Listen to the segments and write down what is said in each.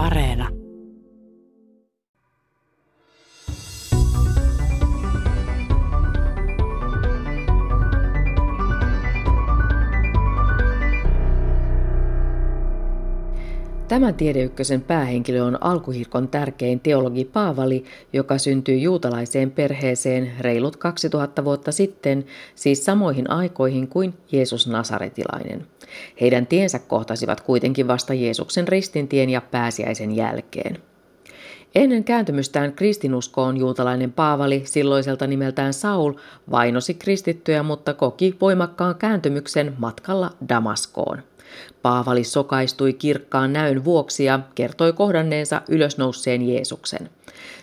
Areena. Tämän tiedeykkösen päähenkilö on alkuhirkon tärkein teologi Paavali, joka syntyi juutalaiseen perheeseen reilut 2000 vuotta sitten, siis samoihin aikoihin kuin Jeesus Nasaretilainen. Heidän tiensä kohtasivat kuitenkin vasta Jeesuksen ristintien ja pääsiäisen jälkeen. Ennen kääntymystään kristinuskoon juutalainen Paavali, silloiselta nimeltään Saul, vainosi kristittyjä, mutta koki voimakkaan kääntymyksen matkalla Damaskoon. Paavali sokaistui kirkkaan näön vuoksi ja kertoi kohdanneensa ylösnouseen Jeesuksen.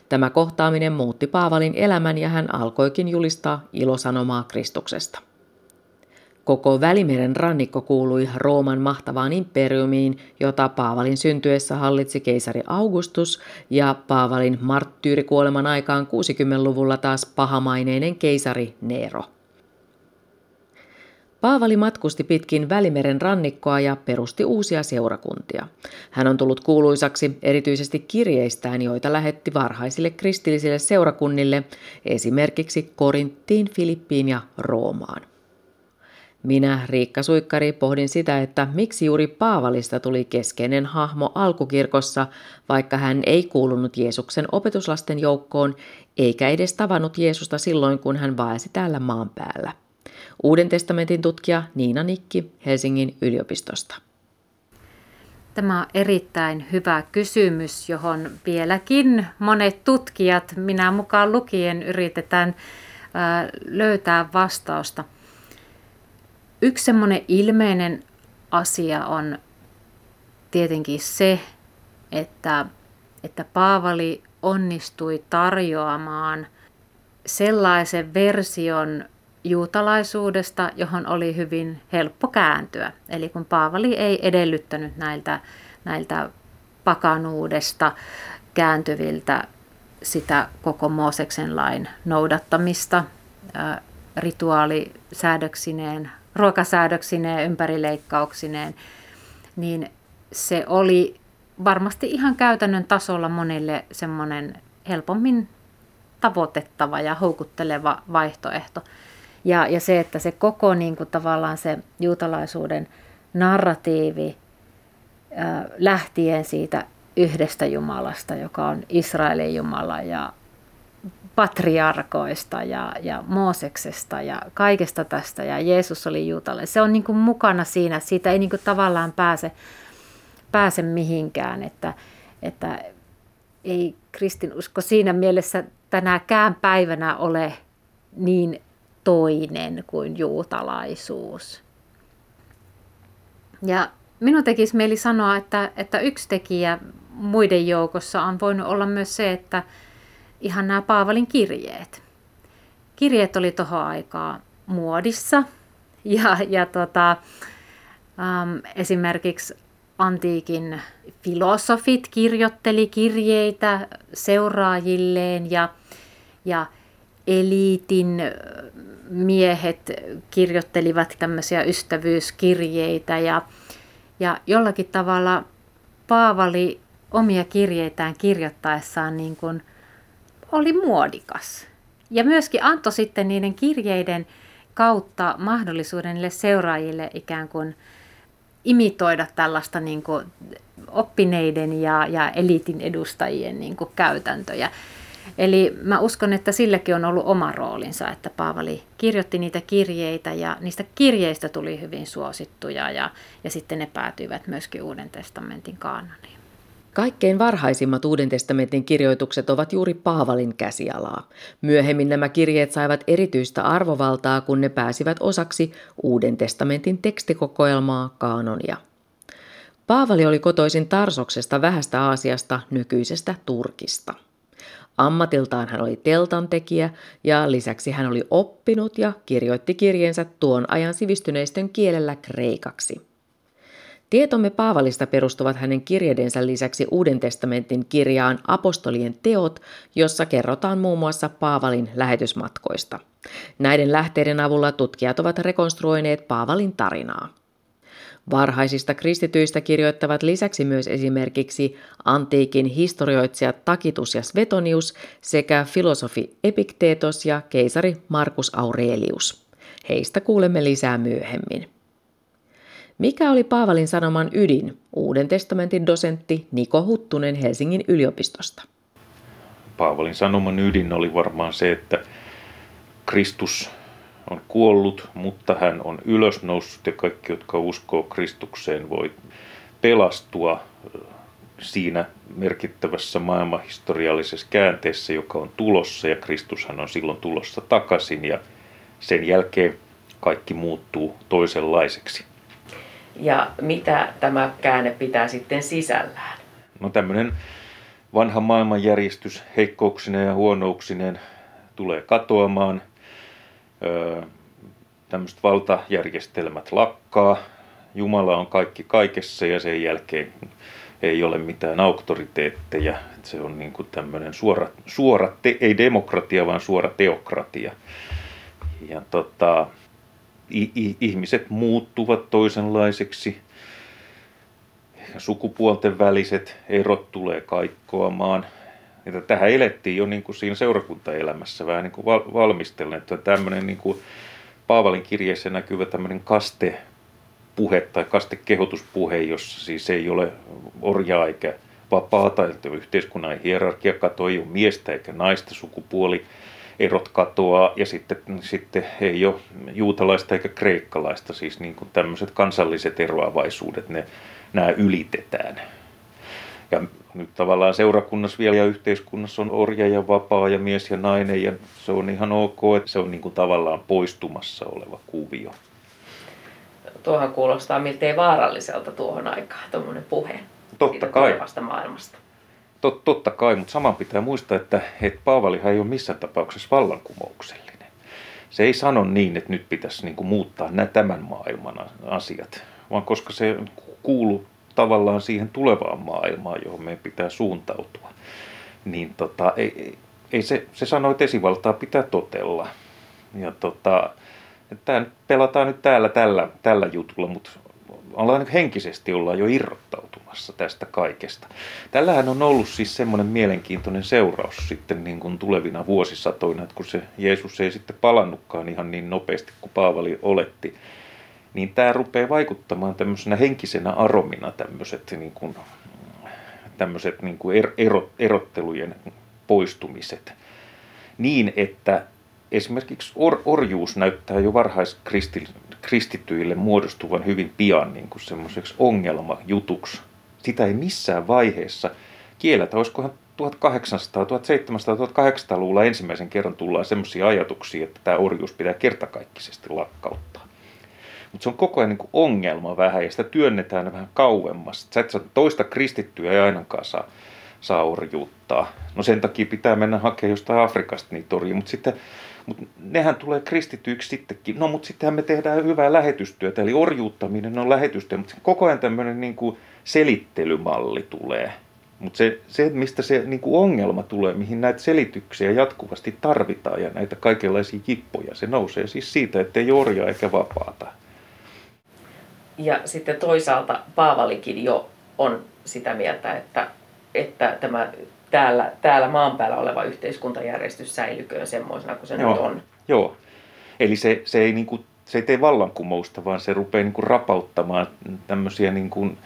Tämä kohtaaminen muutti Paavalin elämän ja hän alkoikin julistaa ilosanomaa Kristuksesta. Koko Välimeren rannikko kuului Rooman mahtavaan imperiumiin, jota Paavalin syntyessä hallitsi keisari Augustus ja Paavalin marttyyrikuoleman aikaan 60-luvulla taas pahamaineinen keisari Nero. Paavali matkusti pitkin Välimeren rannikkoa ja perusti uusia seurakuntia. Hän on tullut kuuluisaksi erityisesti kirjeistään, joita lähetti varhaisille kristillisille seurakunnille, esimerkiksi Korinttiin, Filippiin ja Roomaan. Minä, Riikka Suikkari, pohdin sitä, että miksi juuri Paavalista tuli keskeinen hahmo alkukirkossa, vaikka hän ei kuulunut Jeesuksen opetuslasten joukkoon, eikä edes tavannut Jeesusta silloin, kun hän vaelsi täällä maan päällä. Uuden testamentin tutkija Niina Nikki Helsingin yliopistosta. Tämä on erittäin hyvä kysymys, johon vieläkin monet tutkijat, minä mukaan lukien, yritetään löytää vastausta. Yksi semmoinen ilmeinen asia on tietenkin se, että, että Paavali onnistui tarjoamaan sellaisen version juutalaisuudesta, johon oli hyvin helppo kääntyä. Eli kun Paavali ei edellyttänyt näiltä, näiltä pakanuudesta kääntyviltä sitä koko Mooseksen lain noudattamista rituaalisäädöksineen, ruokasäädöksineen, ympärileikkauksineen, niin se oli varmasti ihan käytännön tasolla monille semmoinen helpommin tavoitettava ja houkutteleva vaihtoehto. Ja, ja se, että se koko niin kuin tavallaan se juutalaisuuden narratiivi ää, lähtien siitä yhdestä Jumalasta, joka on Israelin Jumala ja patriarkoista ja, ja Mooseksesta ja kaikesta tästä ja Jeesus oli juutalainen. Se on niin kuin mukana siinä, siitä ei niin kuin tavallaan pääse, pääse mihinkään, että, että ei kristinusko siinä mielessä tänäkään päivänä ole niin toinen kuin juutalaisuus. Ja minun tekisi mieli sanoa, että, että yksi tekijä muiden joukossa on voinut olla myös se, että ihan nämä Paavalin kirjeet. Kirjeet oli tuohon aikaa muodissa ja, ja tota, äm, esimerkiksi antiikin filosofit kirjoitteli kirjeitä seuraajilleen ja, ja eliitin miehet kirjoittelivat tämmöisiä ystävyyskirjeitä ja, ja jollakin tavalla Paavali omia kirjeitään kirjoittaessaan niin kuin oli muodikas. Ja myöskin antoi sitten niiden kirjeiden kautta mahdollisuuden niille seuraajille ikään kuin imitoida tällaista niin kuin oppineiden ja, ja eliitin edustajien niin kuin käytäntöjä. Eli mä uskon, että silläkin on ollut oma roolinsa, että Paavali kirjoitti niitä kirjeitä ja niistä kirjeistä tuli hyvin suosittuja ja, ja sitten ne päätyivät myöskin Uuden testamentin kaanoniin. Kaikkein varhaisimmat Uuden testamentin kirjoitukset ovat juuri Paavalin käsialaa. Myöhemmin nämä kirjeet saivat erityistä arvovaltaa, kun ne pääsivät osaksi Uuden testamentin tekstikokoelmaa kaanonia. Paavali oli kotoisin Tarsoksesta vähästä Aasiasta, nykyisestä Turkista. Ammatiltaan hän oli teltantekijä ja lisäksi hän oli oppinut ja kirjoitti kirjeensä tuon ajan sivistyneistön kielellä kreikaksi. Tietomme Paavalista perustuvat hänen kirjeidensä lisäksi Uuden testamentin kirjaan Apostolien teot, jossa kerrotaan muun muassa Paavalin lähetysmatkoista. Näiden lähteiden avulla tutkijat ovat rekonstruoineet Paavalin tarinaa. Varhaisista kristityistä kirjoittavat lisäksi myös esimerkiksi antiikin historioitsijat Takitus ja Svetonius sekä filosofi Epikteetos ja keisari Markus Aurelius. Heistä kuulemme lisää myöhemmin. Mikä oli Paavalin sanoman ydin, Uuden testamentin dosentti Niko Huttunen Helsingin yliopistosta? Paavalin sanoman ydin oli varmaan se, että Kristus on kuollut, mutta hän on ylösnoussut ja kaikki, jotka uskoo Kristukseen, voi pelastua siinä merkittävässä maailmanhistoriallisessa käänteessä, joka on tulossa ja Kristushan on silloin tulossa takaisin ja sen jälkeen kaikki muuttuu toisenlaiseksi. Ja mitä tämä käänne pitää sitten sisällään? No tämmöinen vanha maailmanjärjestys heikkouksineen ja huonouksineen tulee katoamaan. Öö, tämmöiset valtajärjestelmät lakkaa. Jumala on kaikki kaikessa ja sen jälkeen ei ole mitään auktoriteetteja. Se on niin kuin tämmöinen suora, suora te, ei demokratia, vaan suora teokratia. Ja tota, ihmiset muuttuvat toisenlaiseksi. Sukupuolten väliset erot tulee kaikkoamaan. Että tähän elettiin jo niin kuin siinä seurakuntaelämässä vähän niin kuin valmistellen. Että tämmöinen niin kuin Paavalin kirjeessä näkyvä tämmöinen kaste puhe tai kastekehotuspuhe, jossa siis ei ole orjaa eikä vapaata, että yhteiskunnan hierarkia kato ei ole miestä eikä naista sukupuoli erot katoaa ja sitten, sitten ei ole juutalaista eikä kreikkalaista, siis niin kuin tämmöiset kansalliset eroavaisuudet, ne, nämä ylitetään. Ja nyt tavallaan seurakunnassa vielä ja yhteiskunnassa on orja ja vapaa ja mies ja nainen ja se on ihan ok, että se on niin kuin tavallaan poistumassa oleva kuvio. Tuohan kuulostaa miltei vaaralliselta tuohon aikaan, tuommoinen puhe Totta kai. maailmasta. Tot, totta kai, mutta saman pitää muistaa, että, että Paavalihan ei ole missään tapauksessa vallankumouksellinen. Se ei sano niin, että nyt pitäisi niin kuin muuttaa nämä tämän maailman asiat, vaan koska se kuuluu tavallaan siihen tulevaan maailmaan, johon meidän pitää suuntautua, niin tota, ei, ei se, se sanoo, että esivaltaa pitää totella. Ja tota, tämä pelataan nyt täällä tällä, tällä jutulla, mutta ollaan henkisesti ollaan jo irrottautumassa tästä kaikesta. Tällähän on ollut siis semmoinen mielenkiintoinen seuraus sitten niin kuin tulevina vuosisatoina, että kun se Jeesus ei sitten palannutkaan ihan niin nopeasti kuin Paavali oletti, niin tämä rupeaa vaikuttamaan tämmöisenä henkisenä aromina tämmöiset niin kuin, tämmöiset niin kuin er, erot, erottelujen poistumiset. Niin, että esimerkiksi or, orjuus näyttää jo varhaiskristityille muodostuvan hyvin pian niin kuin semmoiseksi ongelmajutuksi. Sitä ei missään vaiheessa kielletä. Olisikohan 1800, 1700, 1800-luvulla ensimmäisen kerran tullaan semmoisia ajatuksia, että tämä orjuus pitää kertakaikkisesti lakkauttaa. Mutta se on koko ajan niin ongelma vähän ja sitä työnnetään vähän kauemmas. Sä et toista kristittyä ei ainakaan saa, saa orjuuttaa. No sen takia pitää mennä hakemaan jostain Afrikasta niitä orjia, mutta sitten mutta nehän tulee kristityiksi sittenkin. No, mutta sittenhän me tehdään hyvää lähetystyötä, eli orjuuttaminen on lähetystyö, mutta koko ajan tämmöinen niin kuin selittelymalli tulee. Mutta se, se, mistä se niin kuin ongelma tulee, mihin näitä selityksiä jatkuvasti tarvitaan ja näitä kaikenlaisia kippoja, se nousee siis siitä, että ei orjaa eikä vapaata. Ja sitten toisaalta Paavalikin jo on sitä mieltä, että, että tämä täällä, täällä maan päällä oleva yhteiskuntajärjestys säilyköön semmoisena kuin se Joo. nyt on. Joo, eli se, se, ei, niin kuin, se ei tee vallankumousta, vaan se rupeaa niin kuin rapauttamaan tämmöisiä niin kuin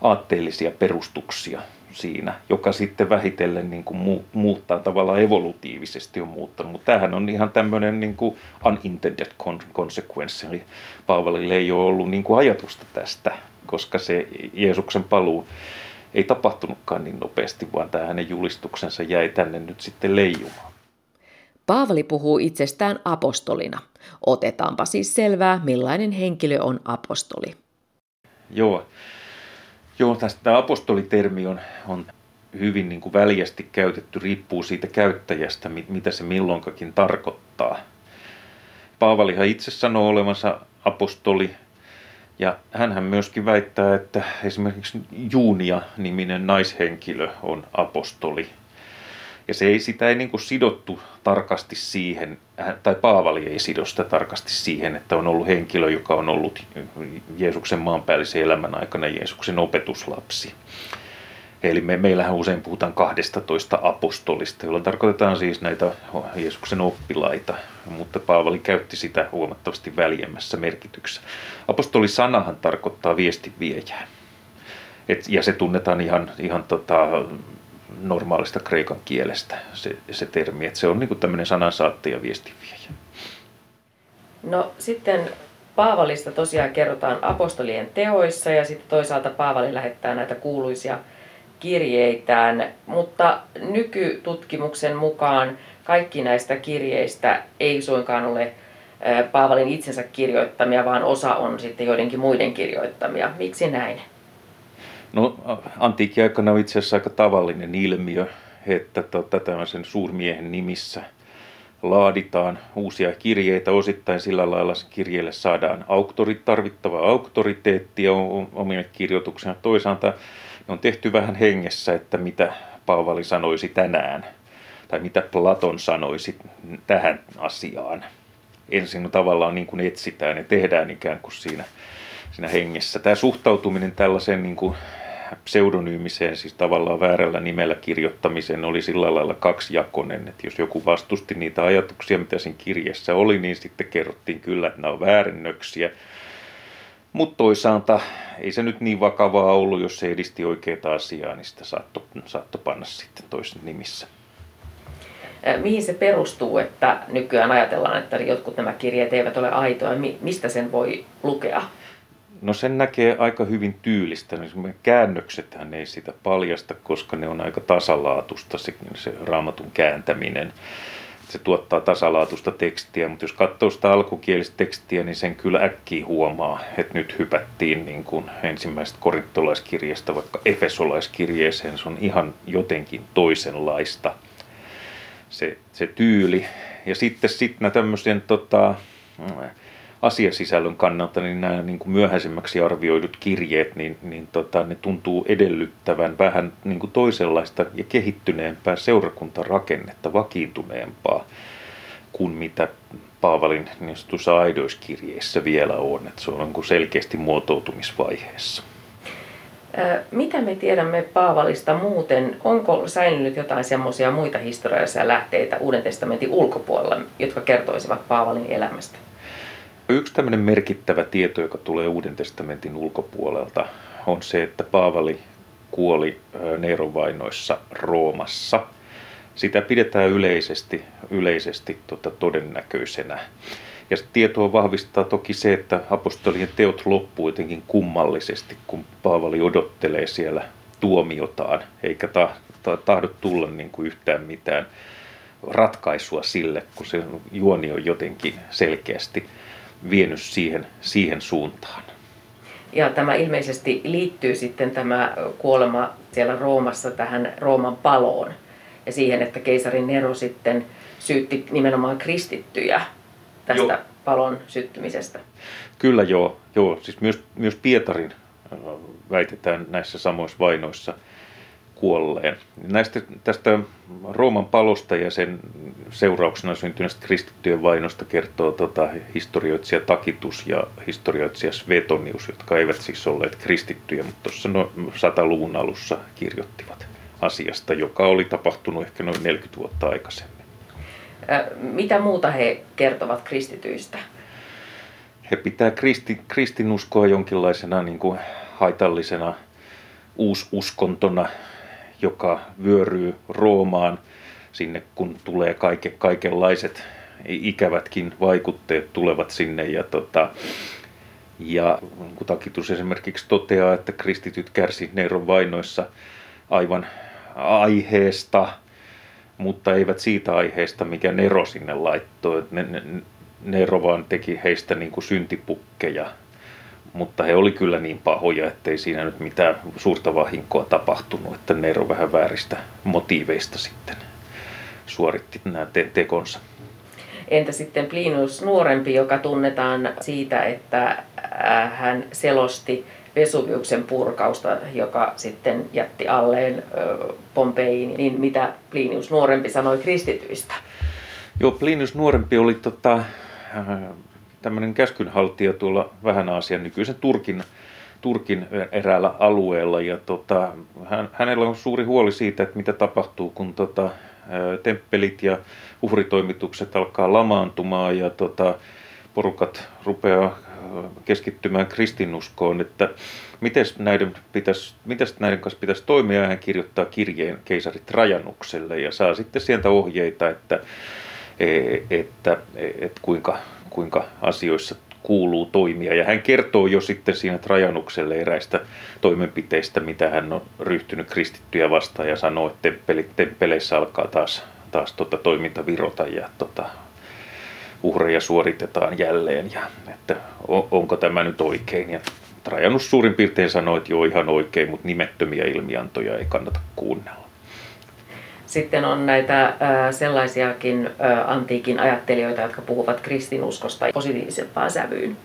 aatteellisia perustuksia siinä, joka sitten vähitellen niin kuin muuttaa tavallaan evolutiivisesti on muuttanut. Mutta tämähän on ihan tämmöinen niin kuin unintended consequence, eli Paavalille ei ole ollut niin kuin ajatusta tästä, koska se Jeesuksen paluu ei tapahtunutkaan niin nopeasti, vaan tämä hänen julistuksensa jäi tänne nyt sitten leijumaan. Paavali puhuu itsestään apostolina. Otetaanpa siis selvää, millainen henkilö on apostoli. Joo, Joo tästä tämä apostolitermi on, on hyvin niin kuin väljästi käytetty, riippuu siitä käyttäjästä, mitä se milloinkakin tarkoittaa. Paavalihan itse sanoo olevansa apostoli, ja hän myöskin väittää, että esimerkiksi Juunia-niminen naishenkilö on apostoli. Ja se ei, sitä ei niin kuin sidottu tarkasti siihen, tai Paavali ei sidosta tarkasti siihen, että on ollut henkilö, joka on ollut Jeesuksen maanpäällisen elämän aikana Jeesuksen opetuslapsi. Eli me, meillähän usein puhutaan 12 apostolista, joilla tarkoitetaan siis näitä Jeesuksen oppilaita, mutta Paavali käytti sitä huomattavasti väljemmässä merkityksessä. Apostolisanahan tarkoittaa viestinviejää. Et, ja se tunnetaan ihan, ihan tota, normaalista kreikan kielestä se, se termi, että se on niin tämmöinen sanansaattaja ja viestinviejä. No sitten Paavalista tosiaan kerrotaan apostolien teoissa ja sitten toisaalta Paavali lähettää näitä kuuluisia kirjeitään, mutta nykytutkimuksen mukaan kaikki näistä kirjeistä ei suinkaan ole Paavalin itsensä kirjoittamia, vaan osa on sitten joidenkin muiden kirjoittamia. Miksi näin? No antiikin aikana on itse asiassa aika tavallinen ilmiö, että tota, tämmöisen suurmiehen nimissä laaditaan uusia kirjeitä. Osittain sillä lailla kirjeelle saadaan auktorit, tarvittava auktoriteetti omille kirjoituksena. Toisaalta on tehty vähän hengessä, että mitä Paavali sanoisi tänään tai mitä Platon sanoisi tähän asiaan. Ensin tavallaan niin kuin etsitään ja tehdään ikään kuin siinä, siinä hengessä. Tämä suhtautuminen tällaiseen niin kuin pseudonyymiseen, siis tavallaan väärällä nimellä kirjoittamiseen oli sillä lailla kaksijakonen, että jos joku vastusti niitä ajatuksia, mitä siinä kirjassa oli, niin sitten kerrottiin kyllä, että nämä on väärennöksiä. Mutta toisaalta ei se nyt niin vakavaa ollut, jos se edisti oikeaa asiaa, niin sitä saattoi, saatto panna sitten toisen nimissä. Mihin se perustuu, että nykyään ajatellaan, että jotkut nämä kirjeet eivät ole aitoja? Mistä sen voi lukea? No sen näkee aika hyvin tyylistä. Niin käännöksethän ei sitä paljasta, koska ne on aika tasalaatusta se, se raamatun kääntäminen. Se tuottaa tasalaatusta tekstiä, mutta jos katsoo sitä alkukielistä tekstiä, niin sen kyllä äkkiä huomaa, että nyt hypättiin niin kuin ensimmäisestä korintolaiskirjeestä vaikka efesolaiskirjeeseen. Se on ihan jotenkin toisenlaista se, se tyyli. Ja sitten sitten tämmöisen tota, asiasisällön kannalta, niin nämä niin kuin myöhäisemmäksi arvioidut kirjeet, niin, niin tota, ne tuntuu edellyttävän vähän niin kuin toisenlaista ja kehittyneempää seurakuntarakennetta, vakiintuneempaa kuin mitä Paavalin niin sanotussa aidoiskirjeissä vielä on. Että se on niin kuin selkeästi muotoutumisvaiheessa. Mitä me tiedämme Paavalista muuten? Onko säilynyt jotain semmoisia muita historiallisia lähteitä Uuden testamentin ulkopuolella, jotka kertoisivat Paavalin elämästä? Yksi tämmöinen merkittävä tieto, joka tulee Uuden testamentin ulkopuolelta, on se, että Paavali kuoli Neeron vainoissa Roomassa. Sitä pidetään yleisesti, yleisesti tota, todennäköisenä. Ja tietoa vahvistaa toki se, että apostolien teot loppuu jotenkin kummallisesti, kun Paavali odottelee siellä tuomiotaan, eikä tahdo tulla niin kuin yhtään mitään ratkaisua sille, kun se juoni on jotenkin selkeästi vienyt siihen, siihen suuntaan. Ja tämä ilmeisesti liittyy sitten tämä kuolema siellä Roomassa tähän Rooman paloon ja siihen, että keisarin Nero sitten syytti nimenomaan kristittyjä tästä joo. palon syttymisestä. Kyllä joo, joo. Siis myös, myös Pietarin äh, väitetään näissä samoissa vainoissa – kuolleen. Näistä, tästä Rooman palosta ja sen seurauksena syntyneestä kristittyjen vainosta kertoo tota, historioitsija Takitus ja historioitsija Svetonius, jotka eivät siis olleet kristittyjä, mutta tuossa no, 100-luvun alussa kirjoittivat asiasta, joka oli tapahtunut ehkä noin 40 vuotta aikaisemmin. Mitä muuta he kertovat kristityistä? He pitää kristi, kristinuskoa jonkinlaisena niin kuin haitallisena uususkontona, joka vyöryy Roomaan sinne, kun tulee kaike, kaikenlaiset ikävätkin vaikutteet tulevat sinne. Ja, tota, ja kun Takitus esimerkiksi toteaa, että kristityt kärsi Neeron vainoissa aivan aiheesta, mutta eivät siitä aiheesta, mikä Nero sinne laittoi. Ne, ne, Nero vaan teki heistä niin kuin syntipukkeja mutta he oli kyllä niin pahoja, ettei siinä nyt mitään suurta vahinkoa tapahtunut, että Nero vähän vääristä motiiveista sitten suoritti nämä te- tekonsa. Entä sitten Plinus nuorempi, joka tunnetaan siitä, että äh, hän selosti Vesuviuksen purkausta, joka sitten jätti alleen Pompeiin, niin mitä Plinius nuorempi sanoi kristityistä? Joo, Plinius nuorempi oli tota, tämmöinen käskynhaltija tuolla vähän Aasian nykyisen Turkin, Turkin eräällä alueella. Ja tota, hän, hänellä on suuri huoli siitä, että mitä tapahtuu, kun tota, temppelit ja uhritoimitukset alkaa lamaantumaan ja tota, porukat rupeaa keskittymään kristinuskoon, että miten näiden, pitäisi, miten näiden kanssa pitäisi toimia. Hän kirjoittaa kirjeen keisari Trajanukselle ja saa sitten sieltä ohjeita, että, e, että, että kuinka, kuinka asioissa kuuluu toimia. Ja hän kertoo jo sitten siinä Trajanukselle eräistä toimenpiteistä, mitä hän on ryhtynyt kristittyjä vastaan ja sanoo, että temppeleissä alkaa taas, taas tota toiminta virota ja tota, uhreja suoritetaan jälleen ja että onko tämä nyt oikein. Ja Trajanus suurin piirtein sanoi, että joo ihan oikein, mutta nimettömiä ilmiantoja ei kannata kuunnella. Sitten on näitä äh, sellaisiakin äh, antiikin ajattelijoita, jotka puhuvat kristinuskosta positiivisempaan sävyyn.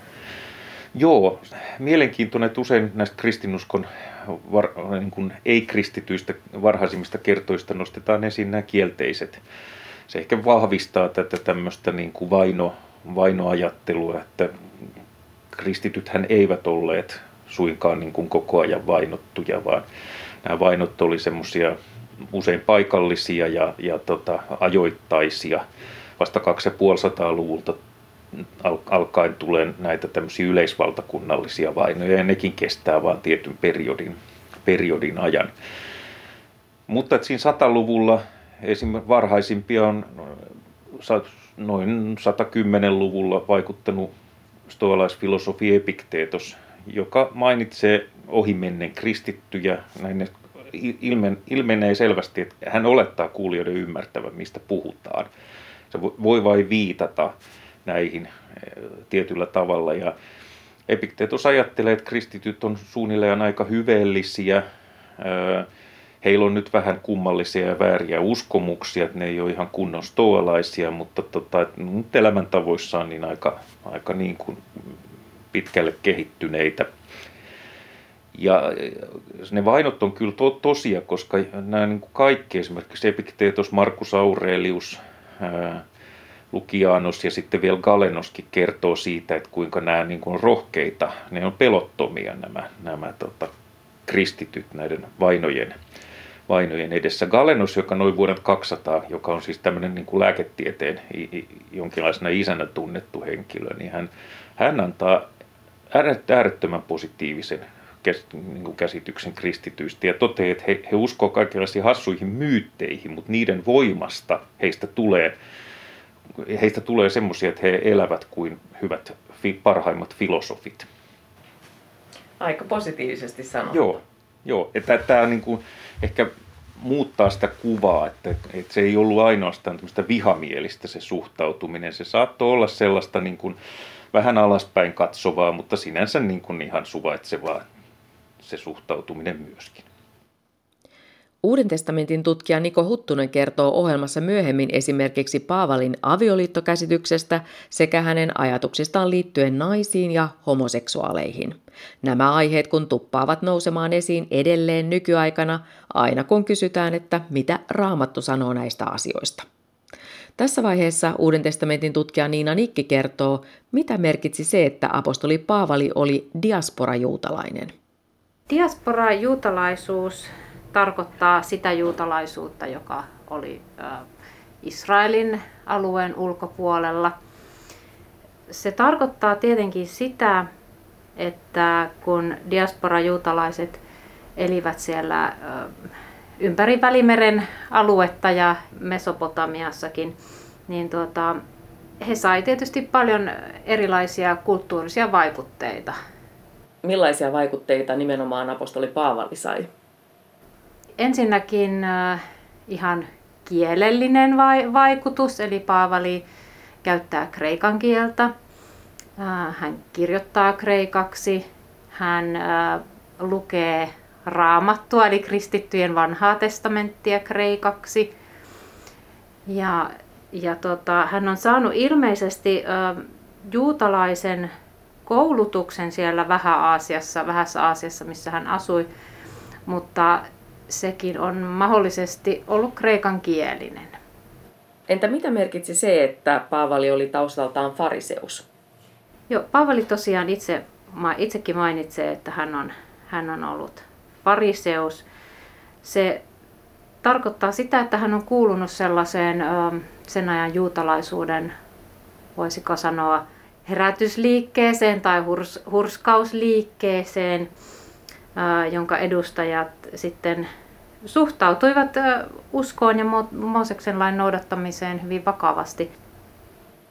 Joo, mielenkiintoinen, että usein näistä kristinuskon var, niin kuin ei-kristityistä varhaisimmista kertoista nostetaan esiin nämä kielteiset. Se ehkä vahvistaa tätä tämmöistä niin kuin vaino, vainoajattelua, että kristitythän eivät olleet suinkaan niin kuin koko ajan vainottuja, vaan nämä vainot oli semmoisia usein paikallisia ja, ja tota, ajoittaisia. Vasta 2500-luvulta alkaen tulee näitä tämmöisiä yleisvaltakunnallisia vainoja ja nekin kestää vain tietyn periodin, periodin ajan. Mutta että siinä 100-luvulla esimerkiksi varhaisimpia on noin 110-luvulla vaikuttanut stoalaisfilosofi Epikteetos, joka mainitsee ohimennen kristittyjä. Näin ilmen, ilmenee selvästi, että hän olettaa kuulijoiden ymmärtävän, mistä puhutaan. Se voi vain viitata näihin eh, tietyllä tavalla. Ja Epiktetos ajattelee, että kristityt on suunnilleen aika hyveellisiä. Eh, heillä on nyt vähän kummallisia ja vääriä uskomuksia, että ne ei ole ihan kunnon stoalaisia, mutta tota, nyt elämäntavoissaan niin aika, aika niin kuin pitkälle kehittyneitä. Ja ne vainot on kyllä to, tosia, koska nämä niin kuin kaikki, esimerkiksi Epikteetos, Markus Aurelius, ää, Lukianos ja sitten vielä Galenoskin kertoo siitä, että kuinka nämä niin kuin rohkeita, ne on pelottomia nämä, nämä tota, kristityt näiden vainojen, vainojen edessä. Galenos, joka noin vuoden 200, joka on siis tämmöinen niin kuin lääketieteen jonkinlaisena isänä tunnettu henkilö, niin hän, hän antaa äärettömän positiivisen niin kuin käsityksen kristityistä ja toteaa, että he, he uskovat kaikenlaisiin hassuihin myytteihin, mutta niiden voimasta heistä tulee, heistä tulee semmoisia, että he elävät kuin hyvät parhaimmat filosofit. Aika positiivisesti sanottu. Joo, joo. että tämä niin kuin ehkä muuttaa sitä kuvaa, että, että se ei ollut ainoastaan tämmöistä vihamielistä se suhtautuminen. Se saattoi olla sellaista niin kuin vähän alaspäin katsovaa, mutta sinänsä niin kuin ihan suvaitsevaa se suhtautuminen myöskin. Uuden testamentin tutkija Niko Huttunen kertoo ohjelmassa myöhemmin esimerkiksi Paavalin avioliittokäsityksestä sekä hänen ajatuksistaan liittyen naisiin ja homoseksuaaleihin. Nämä aiheet kun tuppaavat nousemaan esiin edelleen nykyaikana, aina kun kysytään, että mitä raamattu sanoo näistä asioista. Tässä vaiheessa Uuden testamentin tutkija Niina Nikki kertoo, mitä merkitsi se, että apostoli Paavali oli diaspora-juutalainen – Diaspora-juutalaisuus tarkoittaa sitä juutalaisuutta, joka oli Israelin alueen ulkopuolella. Se tarkoittaa tietenkin sitä, että kun diaspora-juutalaiset elivät siellä ympäri Välimeren aluetta ja Mesopotamiassakin, niin tuota, he sai tietysti paljon erilaisia kulttuurisia vaikutteita millaisia vaikutteita nimenomaan apostoli Paavali sai? Ensinnäkin äh, ihan kielellinen vai- vaikutus, eli Paavali käyttää kreikan kieltä. Äh, hän kirjoittaa kreikaksi, hän äh, lukee raamattua, eli kristittyjen vanhaa testamenttia kreikaksi. Ja, ja tota, hän on saanut ilmeisesti juutalaisen koulutuksen siellä Vähä-Aasiassa, Vähässä Aasiassa, missä hän asui, mutta sekin on mahdollisesti ollut kreikan kielinen. Entä mitä merkitsi se, että Paavali oli taustaltaan fariseus? Joo, Paavali tosiaan itse, itsekin mainitsee, että hän on, hän on ollut fariseus. Se tarkoittaa sitä, että hän on kuulunut sellaiseen sen ajan juutalaisuuden, voisiko sanoa, herätysliikkeeseen tai hurs, hurskausliikkeeseen, jonka edustajat sitten suhtautuivat uskoon ja Mooseksen lain noudattamiseen hyvin vakavasti.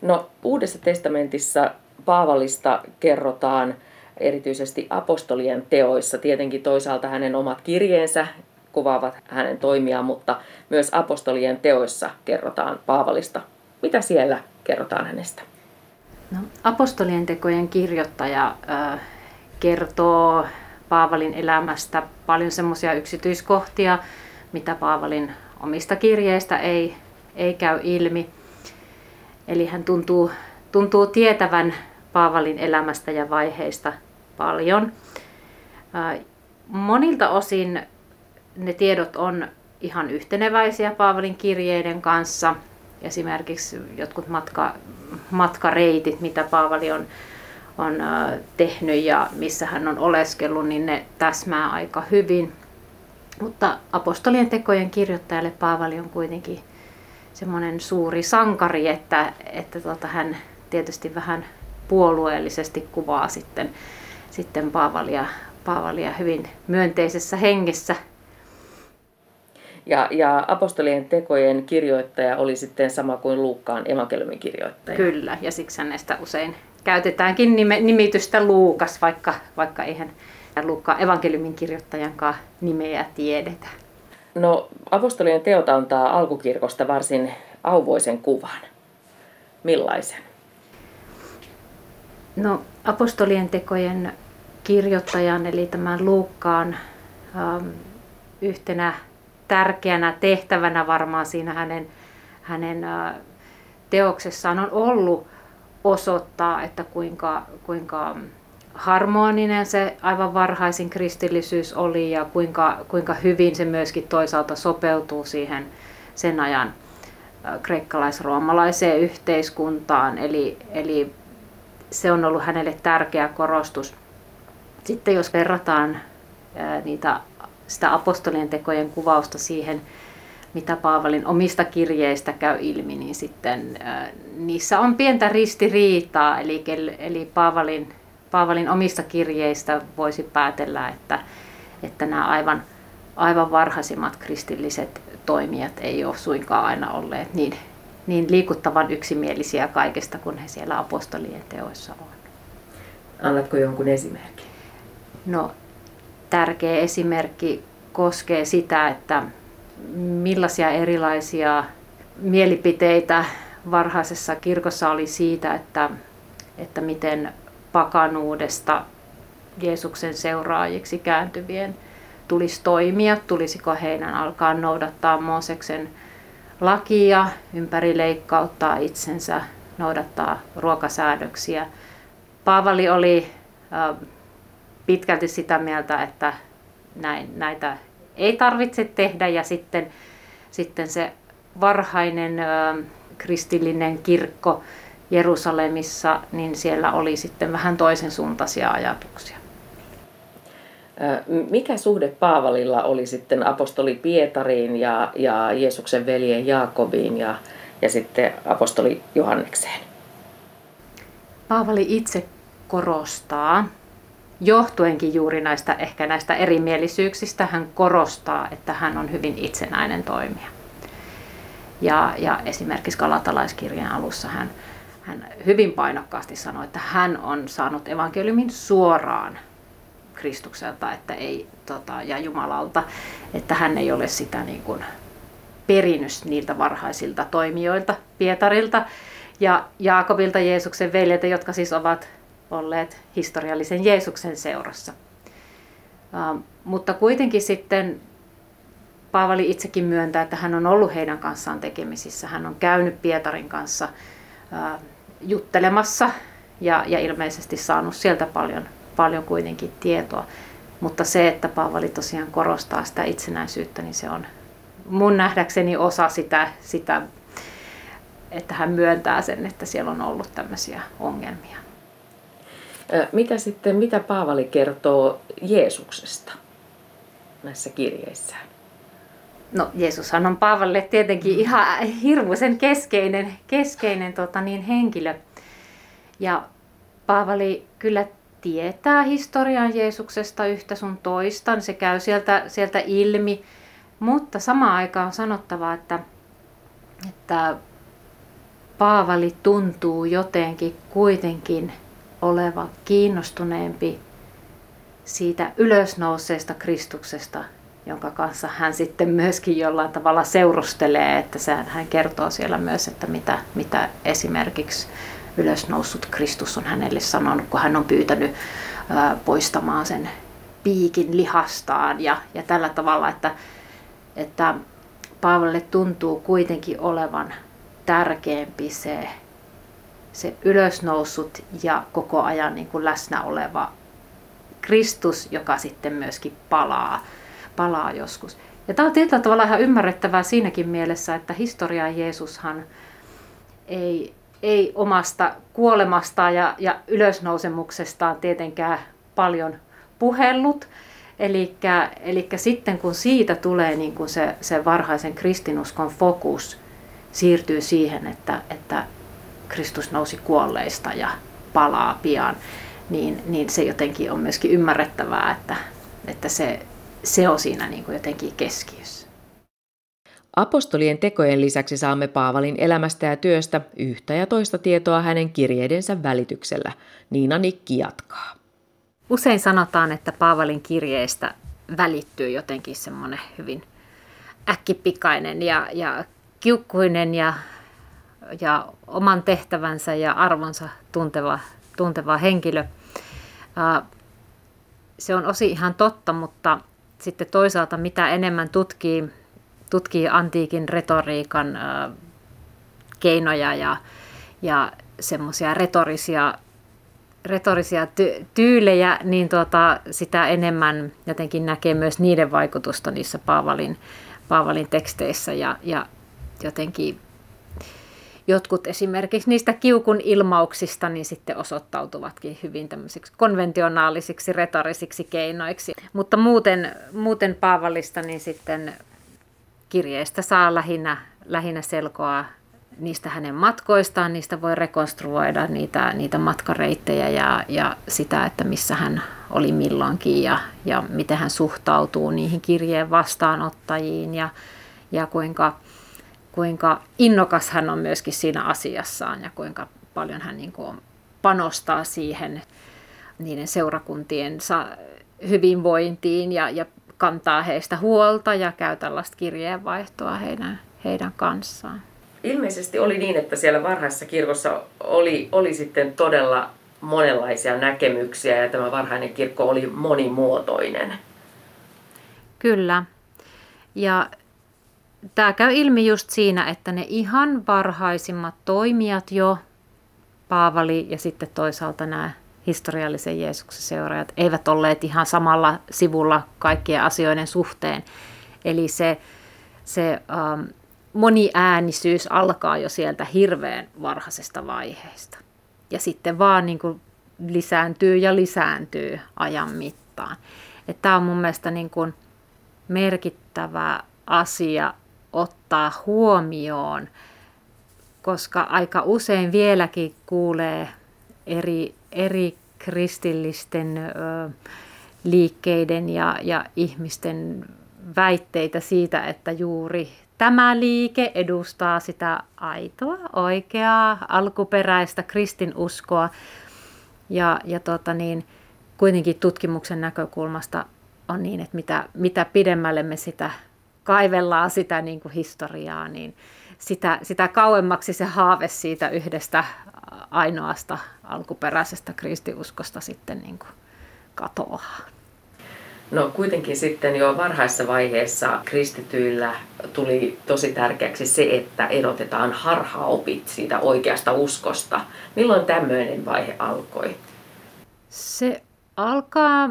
No, Uudessa testamentissa Paavalista kerrotaan erityisesti apostolien teoissa. Tietenkin toisaalta hänen omat kirjeensä kuvaavat hänen toimiaan, mutta myös apostolien teoissa kerrotaan Paavalista. Mitä siellä kerrotaan hänestä? No, apostolien tekojen kirjoittaja äh, kertoo Paavalin elämästä paljon semmoisia yksityiskohtia, mitä Paavalin omista kirjeistä ei, ei käy ilmi. Eli hän tuntuu, tuntuu tietävän Paavalin elämästä ja vaiheista paljon. Monilta osin ne tiedot on ihan yhteneväisiä Paavalin kirjeiden kanssa. Esimerkiksi jotkut matka, matkareitit, mitä Paavali on, on tehnyt ja missä hän on oleskellut, niin ne täsmää aika hyvin. Mutta apostolien tekojen kirjoittajalle Paavali on kuitenkin semmoinen suuri sankari, että, että tota, hän tietysti vähän puolueellisesti kuvaa sitten, sitten Paavalia, Paavalia hyvin myönteisessä hengessä. Ja, ja apostolien tekojen kirjoittaja oli sitten sama kuin Luukkaan evankeliumin kirjoittaja. Kyllä, ja siksi hänestä usein käytetäänkin nime, nimitystä Luukas, vaikka, vaikka eihän Luukkaan evankeliumin kirjoittajankaan nimeä tiedetä. No, apostolien teot antaa alkukirkosta varsin auvoisen kuvan. Millaisen? No, apostolien tekojen kirjoittajan, eli tämän Luukkaan ähm, yhtenä tärkeänä tehtävänä varmaan siinä hänen, hänen äh, teoksessaan on ollut osoittaa, että kuinka, kuinka harmoninen se aivan varhaisin kristillisyys oli ja kuinka, kuinka hyvin se myöskin toisaalta sopeutuu siihen sen ajan äh, kreikkalaisroomalaiseen yhteiskuntaan. Eli, eli se on ollut hänelle tärkeä korostus. Sitten jos verrataan niitä, sitä apostolien tekojen kuvausta siihen, mitä Paavalin omista kirjeistä käy ilmi, niin sitten niissä on pientä ristiriitaa. Eli, eli Paavalin, Paavalin omista kirjeistä voisi päätellä, että, että nämä aivan, aivan varhaisimmat kristilliset toimijat ei ole suinkaan aina olleet niin niin liikuttavan yksimielisiä kaikesta, kun he siellä apostolien teoissa on. Annatko jonkun esimerkin? No, tärkeä esimerkki koskee sitä, että millaisia erilaisia mielipiteitä varhaisessa kirkossa oli siitä, että, että miten pakanuudesta Jeesuksen seuraajiksi kääntyvien tulisi toimia, tulisiko heidän alkaa noudattaa Mooseksen lakia, ympärileikkauttaa itsensä, noudattaa ruokasäädöksiä. Paavali oli pitkälti sitä mieltä, että näin, näitä ei tarvitse tehdä ja sitten, sitten se varhainen kristillinen kirkko Jerusalemissa, niin siellä oli sitten vähän toisen suuntaisia ajatuksia. Mikä suhde Paavalilla oli sitten apostoli Pietariin ja, ja Jeesuksen veljen Jaakobiin ja, ja sitten apostoli Johannekseen? Paavali itse korostaa, johtuenkin juuri näistä ehkä näistä erimielisyyksistä, hän korostaa, että hän on hyvin itsenäinen toimija. Ja, ja esimerkiksi Galatalaiskirjan alussa hän, hän hyvin painokkaasti sanoi, että hän on saanut evankeliumin suoraan Kristukselta että ei, tota, ja Jumalalta, että hän ei ole sitä niin kuin perinyt niiltä varhaisilta toimijoilta, Pietarilta ja Jaakobilta Jeesuksen veljeltä, jotka siis ovat olleet historiallisen Jeesuksen seurassa. Mutta kuitenkin sitten Paavali itsekin myöntää, että hän on ollut heidän kanssaan tekemisissä. Hän on käynyt Pietarin kanssa juttelemassa ja, ja ilmeisesti saanut sieltä paljon, paljon kuitenkin tietoa. Mutta se, että Paavali tosiaan korostaa sitä itsenäisyyttä, niin se on mun nähdäkseni osa sitä, sitä että hän myöntää sen, että siellä on ollut tämmöisiä ongelmia. Mitä sitten, mitä Paavali kertoo Jeesuksesta näissä kirjeissään? No Jeesushan on Paavalle tietenkin ihan hirmuisen keskeinen, keskeinen tota niin, henkilö. Ja Paavali kyllä tietää historian Jeesuksesta yhtä sun toista, se käy sieltä, sieltä ilmi. Mutta samaan aikaan on sanottava, että, että Paavali tuntuu jotenkin kuitenkin oleva kiinnostuneempi siitä ylösnouseesta Kristuksesta, jonka kanssa hän sitten myöskin jollain tavalla seurustelee, että hän kertoo siellä myös, että mitä, mitä esimerkiksi ylösnoussut Kristus on hänelle sanonut, kun hän on pyytänyt poistamaan sen piikin lihastaan. Ja, ja tällä tavalla, että, että Paavalle tuntuu kuitenkin olevan tärkeämpi se, se ylösnoussut ja koko ajan niin kuin läsnä oleva Kristus, joka sitten myöskin palaa, palaa joskus. Ja tämä on tietyllä tavalla ihan ymmärrettävää siinäkin mielessä, että historiaa Jeesushan ei, ei omasta kuolemastaan ja, ja ylösnousemuksestaan tietenkään paljon puhellut. Eli sitten kun siitä tulee niin kuin se, se varhaisen kristinuskon fokus, siirtyy siihen, että, että Kristus nousi kuolleista ja palaa pian, niin, niin se jotenkin on myöskin ymmärrettävää, että, että se, se on siinä niin kuin jotenkin keskiössä. Apostolien tekojen lisäksi saamme Paavalin elämästä ja työstä yhtä ja toista tietoa hänen kirjeidensä välityksellä. Niina Nikki jatkaa. Usein sanotaan, että Paavalin kirjeistä välittyy jotenkin semmoinen hyvin äkkipikainen ja, ja kiukkuinen ja, ja oman tehtävänsä ja arvonsa tunteva, tunteva henkilö. Se on osi ihan totta, mutta sitten toisaalta mitä enemmän tutkii, tutkii antiikin retoriikan keinoja ja, ja semmoisia retorisia, retorisia ty- tyylejä, niin tuota, sitä enemmän jotenkin näkee myös niiden vaikutusta niissä Paavalin, Paavalin teksteissä ja, ja jotenkin jotkut esimerkiksi niistä kiukun ilmauksista niin sitten osoittautuvatkin hyvin tämmöisiksi konventionaalisiksi retorisiksi keinoiksi. Mutta muuten, muuten Paavallista niin sitten kirjeestä saa lähinnä, lähinnä selkoa niistä hänen matkoistaan, niistä voi rekonstruoida niitä, niitä matkareittejä ja, ja sitä, että missä hän oli milloinkin ja, ja miten hän suhtautuu niihin kirjeen vastaanottajiin ja, ja kuinka, kuinka innokas hän on myöskin siinä asiassaan ja kuinka paljon hän niin kuin panostaa siihen niiden seurakuntien hyvinvointiin ja, ja kantaa heistä huolta ja käy tällaista kirjeenvaihtoa heidän, heidän kanssaan. Ilmeisesti oli niin, että siellä varhaisessa kirkossa oli, oli sitten todella monenlaisia näkemyksiä ja tämä varhainen kirkko oli monimuotoinen. Kyllä. Ja tämä käy ilmi just siinä, että ne ihan varhaisimmat toimijat jo, Paavali ja sitten toisaalta nämä historiallisen Jeesuksen seuraajat, eivät olleet ihan samalla sivulla kaikkien asioiden suhteen. Eli se, se ähm, moniäänisyys alkaa jo sieltä hirveän varhaisesta vaiheesta. Ja sitten vaan niin kuin lisääntyy ja lisääntyy ajan mittaan. Tämä on mun mielestä niin kuin merkittävä asia ottaa huomioon, koska aika usein vieläkin kuulee eri, eri kristillisten ö, liikkeiden ja, ja ihmisten väitteitä siitä, että juuri tämä liike edustaa sitä aitoa, oikeaa, alkuperäistä kristinuskoa. Ja, ja tota niin, kuitenkin tutkimuksen näkökulmasta on niin, että mitä, mitä pidemmälle me sitä kaivellaan sitä niin kuin historiaa, niin sitä, sitä kauemmaksi se haave siitä yhdestä ainoasta alkuperäisestä kristiuskosta sitten niin kuin katoaa. No kuitenkin sitten jo varhaisessa vaiheessa kristityillä tuli tosi tärkeäksi se, että erotetaan harhaopit siitä oikeasta uskosta. Milloin tämmöinen vaihe alkoi? Se alkaa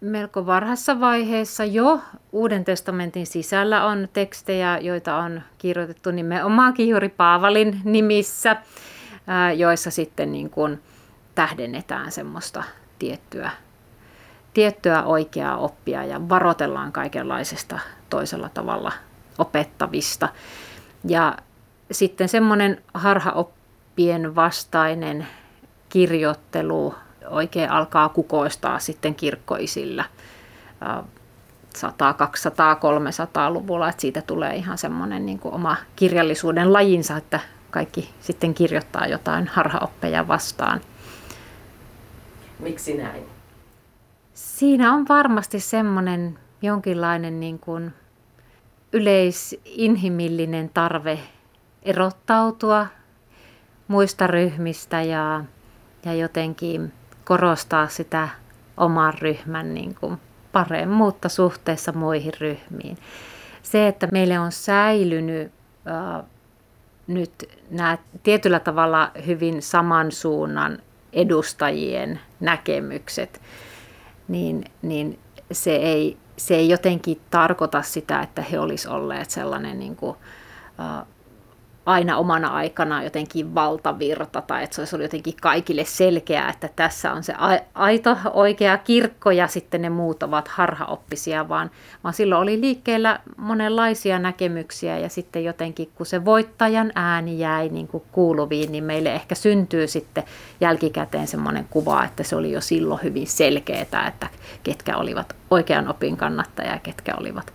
melko varhaisessa vaiheessa jo. Uuden testamentin sisällä on tekstejä, joita on kirjoitettu nimenomaankin juuri Paavalin nimissä, joissa sitten niin kuin tähdennetään semmoista tiettyä tiettyä oikeaa oppia ja varoitellaan kaikenlaisesta toisella tavalla opettavista. Ja sitten semmoinen harhaoppien vastainen kirjoittelu oikein alkaa kukoistaa sitten kirkkoisilla 100, 200, 300-luvulla, että siitä tulee ihan semmoinen niin kuin oma kirjallisuuden lajinsa, että kaikki sitten kirjoittaa jotain harhaoppeja vastaan. Miksi näin? Siinä on varmasti semmoinen jonkinlainen niin kuin yleisinhimillinen tarve erottautua muista ryhmistä ja, ja jotenkin korostaa sitä oman ryhmän niin kuin paremmuutta suhteessa muihin ryhmiin. Se, että meille on säilynyt äh, nyt nämä tietyllä tavalla hyvin saman suunnan edustajien näkemykset, niin, niin se, ei, se ei jotenkin tarkoita sitä, että he olisivat olleet sellainen niin kuin, uh, aina omana aikana jotenkin valtavirta tai että se olisi ollut jotenkin kaikille selkeää, että tässä on se aito oikea kirkko ja sitten ne muut ovat harhaoppisia, vaan, vaan silloin oli liikkeellä monenlaisia näkemyksiä ja sitten jotenkin kun se voittajan ääni jäi niin kuin kuuluviin, niin meille ehkä syntyy sitten jälkikäteen semmoinen kuva, että se oli jo silloin hyvin selkeää, että ketkä olivat oikean opin kannattajia ja ketkä olivat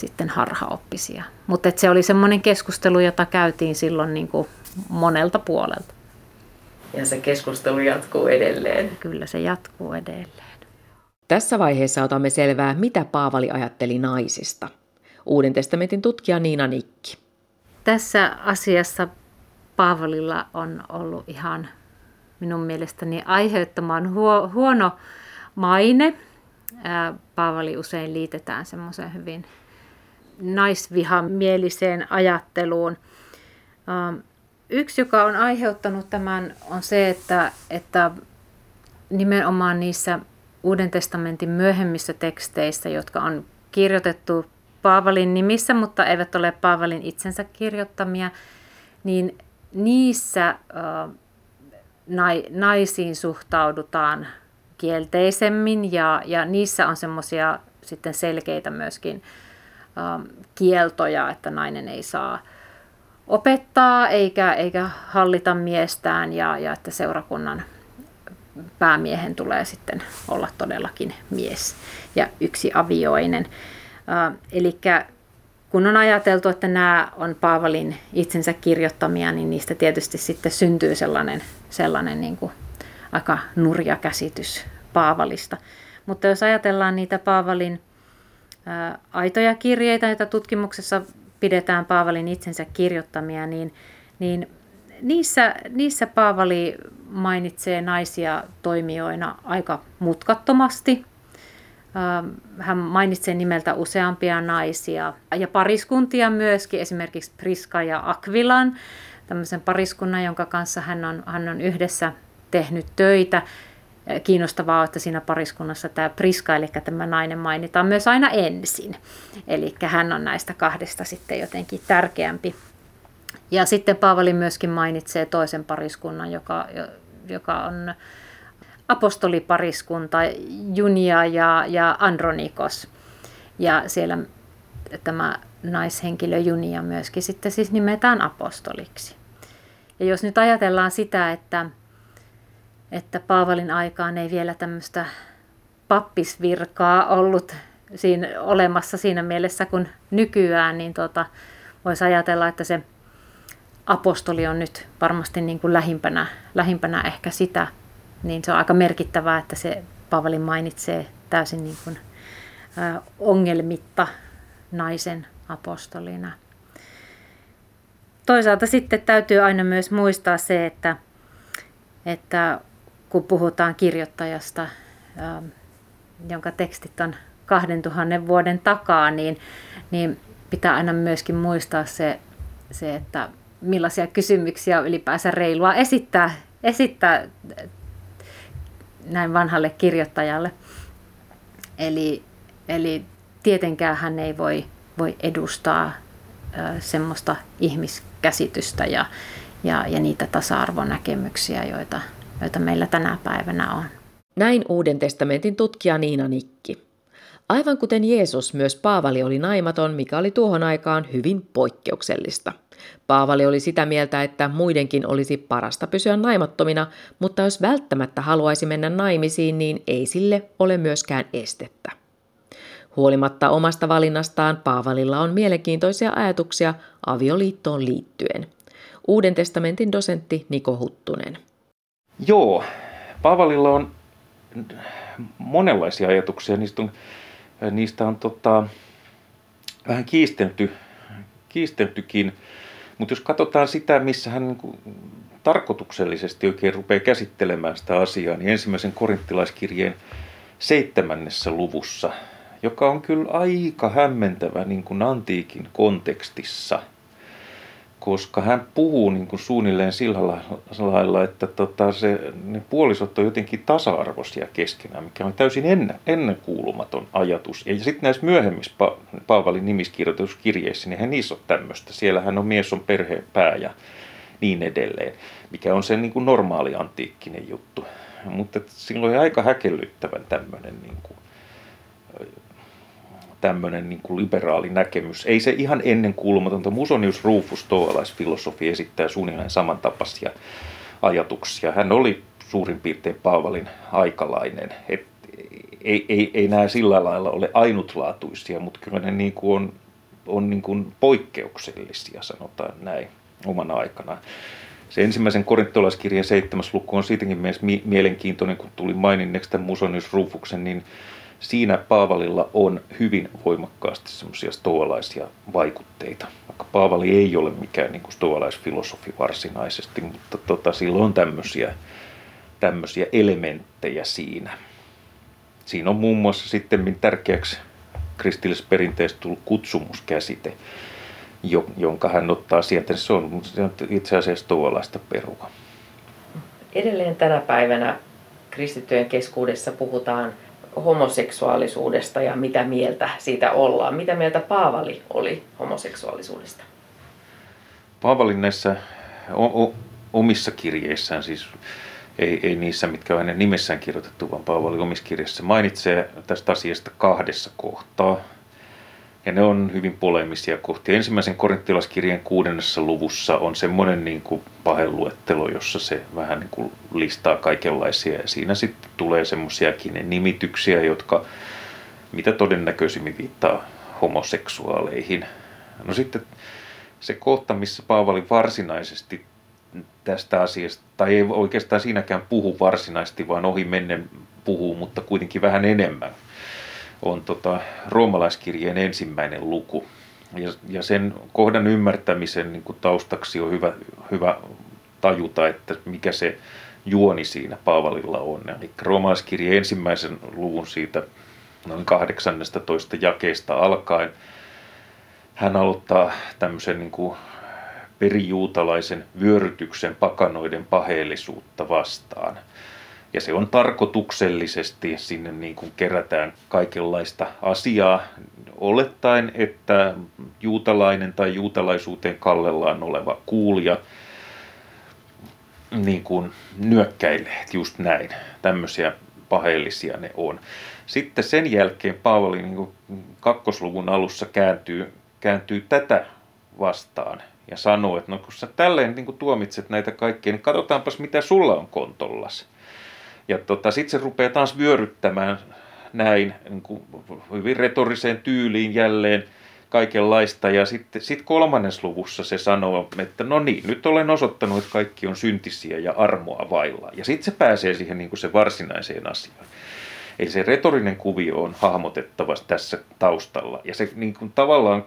sitten harhaoppisia. Mutta se oli semmoinen keskustelu, jota käytiin silloin niin kuin monelta puolelta. Ja se keskustelu jatkuu edelleen. Kyllä se jatkuu edelleen. Tässä vaiheessa otamme selvää, mitä Paavali ajatteli naisista. Uuden testamentin tutkija Niina Nikki. Tässä asiassa Paavalilla on ollut ihan minun mielestäni aiheuttamaan huono maine. Paavali usein liitetään semmoisen hyvin naisvihamieliseen ajatteluun. Ähm, yksi, joka on aiheuttanut tämän, on se, että, että nimenomaan niissä Uuden testamentin myöhemmissä teksteissä, jotka on kirjoitettu Paavalin nimissä, mutta eivät ole Paavalin itsensä kirjoittamia, niin niissä äh, naisiin suhtaudutaan kielteisemmin ja, ja niissä on semmoisia sitten selkeitä myöskin Ähm, kieltoja, että nainen ei saa opettaa eikä, eikä hallita miestään ja, ja että seurakunnan päämiehen tulee sitten olla todellakin mies ja yksi avioinen. Äh, Eli kun on ajateltu, että nämä on Paavalin itsensä kirjoittamia, niin niistä tietysti sitten syntyy sellainen, sellainen niin kuin aika nurja käsitys Paavalista. Mutta jos ajatellaan niitä Paavalin aitoja kirjeitä, joita tutkimuksessa pidetään Paavalin itsensä kirjoittamia, niin, niin niissä, niissä Paavali mainitsee naisia toimijoina aika mutkattomasti. Hän mainitsee nimeltä useampia naisia ja pariskuntia myöskin, esimerkiksi Priska ja Akvilan, tämmöisen pariskunnan, jonka kanssa hän on, hän on yhdessä tehnyt töitä kiinnostavaa, että siinä pariskunnassa tämä Priska, eli tämä nainen mainitaan myös aina ensin. Eli hän on näistä kahdesta sitten jotenkin tärkeämpi. Ja sitten Paavali myöskin mainitsee toisen pariskunnan, joka, joka on apostolipariskunta, Junia ja, ja Andronikos. Ja siellä tämä naishenkilö Junia myöskin sitten siis nimetään apostoliksi. Ja jos nyt ajatellaan sitä, että että Paavalin aikaan ei vielä tämmöistä pappisvirkaa ollut siinä, olemassa siinä mielessä kuin nykyään, niin tota, voisi ajatella, että se apostoli on nyt varmasti niin kuin lähimpänä, lähimpänä ehkä sitä, niin se on aika merkittävää, että se Paavali mainitsee täysin niin kuin, ä, ongelmitta naisen apostolina. Toisaalta sitten täytyy aina myös muistaa se, että, että kun puhutaan kirjoittajasta, ähm, jonka tekstit on 2000 vuoden takaa, niin, niin pitää aina myöskin muistaa se, se, että millaisia kysymyksiä on ylipäänsä reilua esittää, esittää näin vanhalle kirjoittajalle. Eli, eli tietenkään hän ei voi, voi edustaa semmoista ihmiskäsitystä ja, ja, ja niitä tasa-arvonäkemyksiä, joita, joita meillä tänä päivänä on. Näin Uuden testamentin tutkija Niina Nikki. Aivan kuten Jeesus, myös Paavali oli naimaton, mikä oli tuohon aikaan hyvin poikkeuksellista. Paavali oli sitä mieltä, että muidenkin olisi parasta pysyä naimattomina, mutta jos välttämättä haluaisi mennä naimisiin, niin ei sille ole myöskään estettä. Huolimatta omasta valinnastaan Paavalilla on mielenkiintoisia ajatuksia avioliittoon liittyen. Uuden testamentin dosentti Niko Huttunen. Joo, Paavalilla on monenlaisia ajatuksia. Niistä on, niistä on tota, vähän kiistelty, kiisteltykin. Mutta jos katsotaan sitä, missä hän niin tarkoituksellisesti oikein rupeaa käsittelemään sitä asiaa, niin ensimmäisen korinttilaiskirjeen seitsemännessä luvussa, joka on kyllä aika hämmentävä niin kuin antiikin kontekstissa – koska hän puhuu niin kuin suunnilleen sillä lailla, että tota, se, ne puolisot on jotenkin tasa-arvoisia keskenään, mikä on täysin ennen, ennenkuulumaton ajatus. Ja sitten näissä myöhemmissä pa- Paavalin nimiskirjoituskirjeissä, niin hän niissä on tämmöistä. Siellä hän on mies, on perheen pää ja niin edelleen, mikä on se niin kuin normaali antiikkinen juttu. Mutta silloin aika häkellyttävän tämmöinen niin kuin, tämmöinen niin kuin liberaali näkemys. Ei se ihan ennen kuulumatonta. Musonius Rufus, toalaisfilosofi, esittää suunnilleen samantapaisia ajatuksia. Hän oli suurin piirtein Paavalin aikalainen. Et ei, ei, ei nämä sillä lailla ole ainutlaatuisia, mutta kyllä ne niin kuin on, on niin kuin poikkeuksellisia, sanotaan näin, omana aikanaan. Se ensimmäisen korintolaiskirjan seitsemäs luku on siitäkin mielenkiintoinen, kun tuli maininneeksi tämän Musonius Rufuksen, niin siinä Paavalilla on hyvin voimakkaasti semmoisia stoalaisia vaikutteita. Vaikka Paavali ei ole mikään niin stoalaisfilosofi varsinaisesti, mutta tota, sillä on tämmöisiä, tämmöisiä elementtejä siinä. Siinä on muun muassa sitten tärkeäksi kristillisessä perinteessä tullut kutsumuskäsite, jonka hän ottaa sieltä. Se on itse asiassa stoalaista perua. Edelleen tänä päivänä kristittyjen keskuudessa puhutaan homoseksuaalisuudesta ja mitä mieltä siitä ollaan. Mitä mieltä Paavali oli homoseksuaalisuudesta? Paavalin näissä o- o- omissa kirjeissään, siis ei, ei niissä, mitkä on hänen nimessään kirjoitettu, vaan Paavali omissa kirjeissä mainitsee tästä asiasta kahdessa kohtaa – ja ne on hyvin polemisia kohtia. Ensimmäisen korinttilaskirjan kuudennessa luvussa on semmoinen niin kuin paheluettelo, jossa se vähän niin kuin listaa kaikenlaisia. Ja siinä sitten tulee semmoisiakin nimityksiä, jotka mitä todennäköisimmin viittaa homoseksuaaleihin. No sitten se kohta, missä Paavali varsinaisesti tästä asiasta, tai ei oikeastaan siinäkään puhu varsinaisesti, vaan ohi mennen puhuu, mutta kuitenkin vähän enemmän on tota, roomalaiskirjeen ensimmäinen luku. Ja, ja sen kohdan ymmärtämisen niin kuin taustaksi on hyvä, hyvä tajuta, että mikä se juoni siinä Paavalilla on. Eli roomalaiskirjeen ensimmäisen luvun siitä noin 18 jakeesta alkaen hän aloittaa tämmöisen niin kuin perijuutalaisen vyörytyksen pakanoiden paheellisuutta vastaan – ja se on tarkoituksellisesti, sinne niin kuin kerätään kaikenlaista asiaa, olettaen, että juutalainen tai juutalaisuuteen kallellaan oleva kuulija niin kuin nyökkäilee, just näin. Tämmöisiä paheellisia ne on. Sitten sen jälkeen Paavali niin kuin kakkosluvun alussa kääntyy, kääntyy tätä vastaan ja sanoo, että no kun sä tälleen niin kuin tuomitset näitä kaikkia, niin katsotaanpas mitä sulla on kontollas. Ja tota, sitten se rupeaa taas vyöryttämään näin niin kuin hyvin retoriseen tyyliin jälleen kaikenlaista. Ja sitten sit kolmannes luvussa se sanoo, että no niin, nyt olen osoittanut, että kaikki on syntisiä ja armoa vailla. Ja sitten se pääsee siihen niin kuin se varsinaiseen asiaan. Eli se retorinen kuvio on hahmotettava tässä taustalla. Ja se niin kuin tavallaan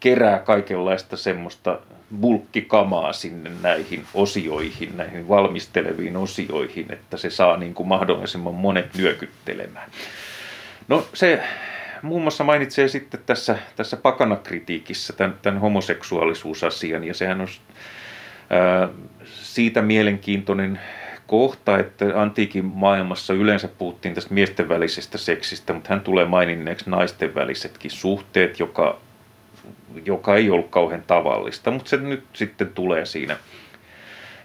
kerää kaikenlaista semmoista bulkkikamaa sinne näihin osioihin, näihin valmisteleviin osioihin, että se saa niin kuin mahdollisimman monet nyökyttelemään. No se muun muassa mainitsee sitten tässä, tässä pakanakritiikissä tämän, tämän homoseksuaalisuusasian, ja sehän on ää, siitä mielenkiintoinen kohta, että antiikin maailmassa yleensä puhuttiin tästä miesten välisestä seksistä, mutta hän tulee maininneeksi naisten välisetkin suhteet, joka, joka ei ollut kauhean tavallista, mutta se nyt sitten tulee siinä,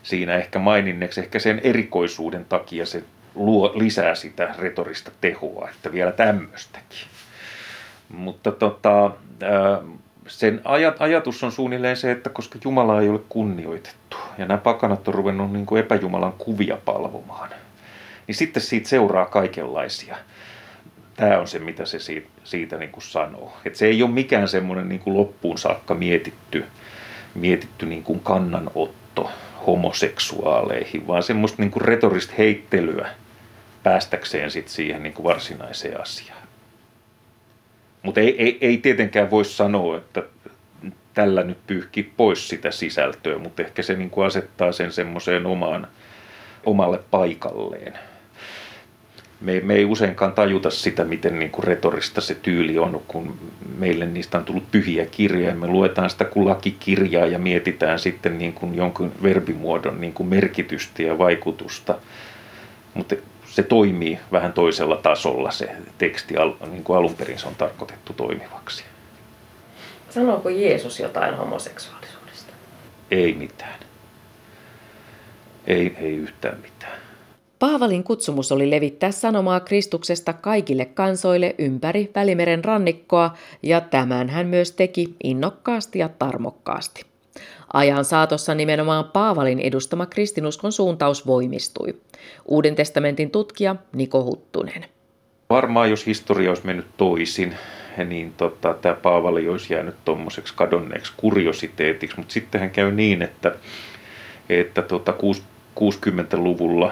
siinä ehkä maininneeksi, ehkä sen erikoisuuden takia se luo lisää sitä retorista tehoa, että vielä tämmöistäkin. Mutta tota, sen ajatus on suunnilleen se, että koska Jumala ei ole kunnioitettu ja nämä pakanat on ruvennut niin kuin epäjumalan kuvia palvomaan, niin sitten siitä seuraa kaikenlaisia. Tämä on se, mitä se siitä, siitä niin kuin sanoo. Että se ei ole mikään semmoinen niin kuin loppuun saakka mietitty, mietitty niin kuin kannanotto homoseksuaaleihin, vaan semmoista niin kuin retorista heittelyä päästäkseen sit siihen niin kuin varsinaiseen asiaan. Mutta ei, ei, ei tietenkään voi sanoa, että tällä nyt pyyhki pois sitä sisältöä, mutta ehkä se niin kuin asettaa sen semmoiseen omaan, omalle paikalleen. Me, me ei useinkaan tajuta sitä, miten niin kuin retorista se tyyli on, kun meille niistä on tullut pyhiä kirjoja. Me luetaan sitä kuin lakikirjaa ja mietitään sitten niin kuin jonkun verbimuodon niin kuin merkitystä ja vaikutusta. Mutta se toimii vähän toisella tasolla se teksti, niin kuin alun perin se on tarkoitettu toimivaksi. Sanooko Jeesus jotain homoseksuaalisuudesta? Ei mitään. Ei, ei yhtään mitään. Paavalin kutsumus oli levittää sanomaa Kristuksesta kaikille kansoille ympäri Välimeren rannikkoa, ja tämän hän myös teki innokkaasti ja tarmokkaasti. Ajan saatossa nimenomaan Paavalin edustama kristinuskon suuntaus voimistui. Uuden testamentin tutkija Niko Huttunen. Varmaan jos historia olisi mennyt toisin, niin tota, tämä Paavali olisi jäänyt tuommoiseksi kadonneeksi kuriositeetiksi, mutta sittenhän käy niin, että, että tota, 60-luvulla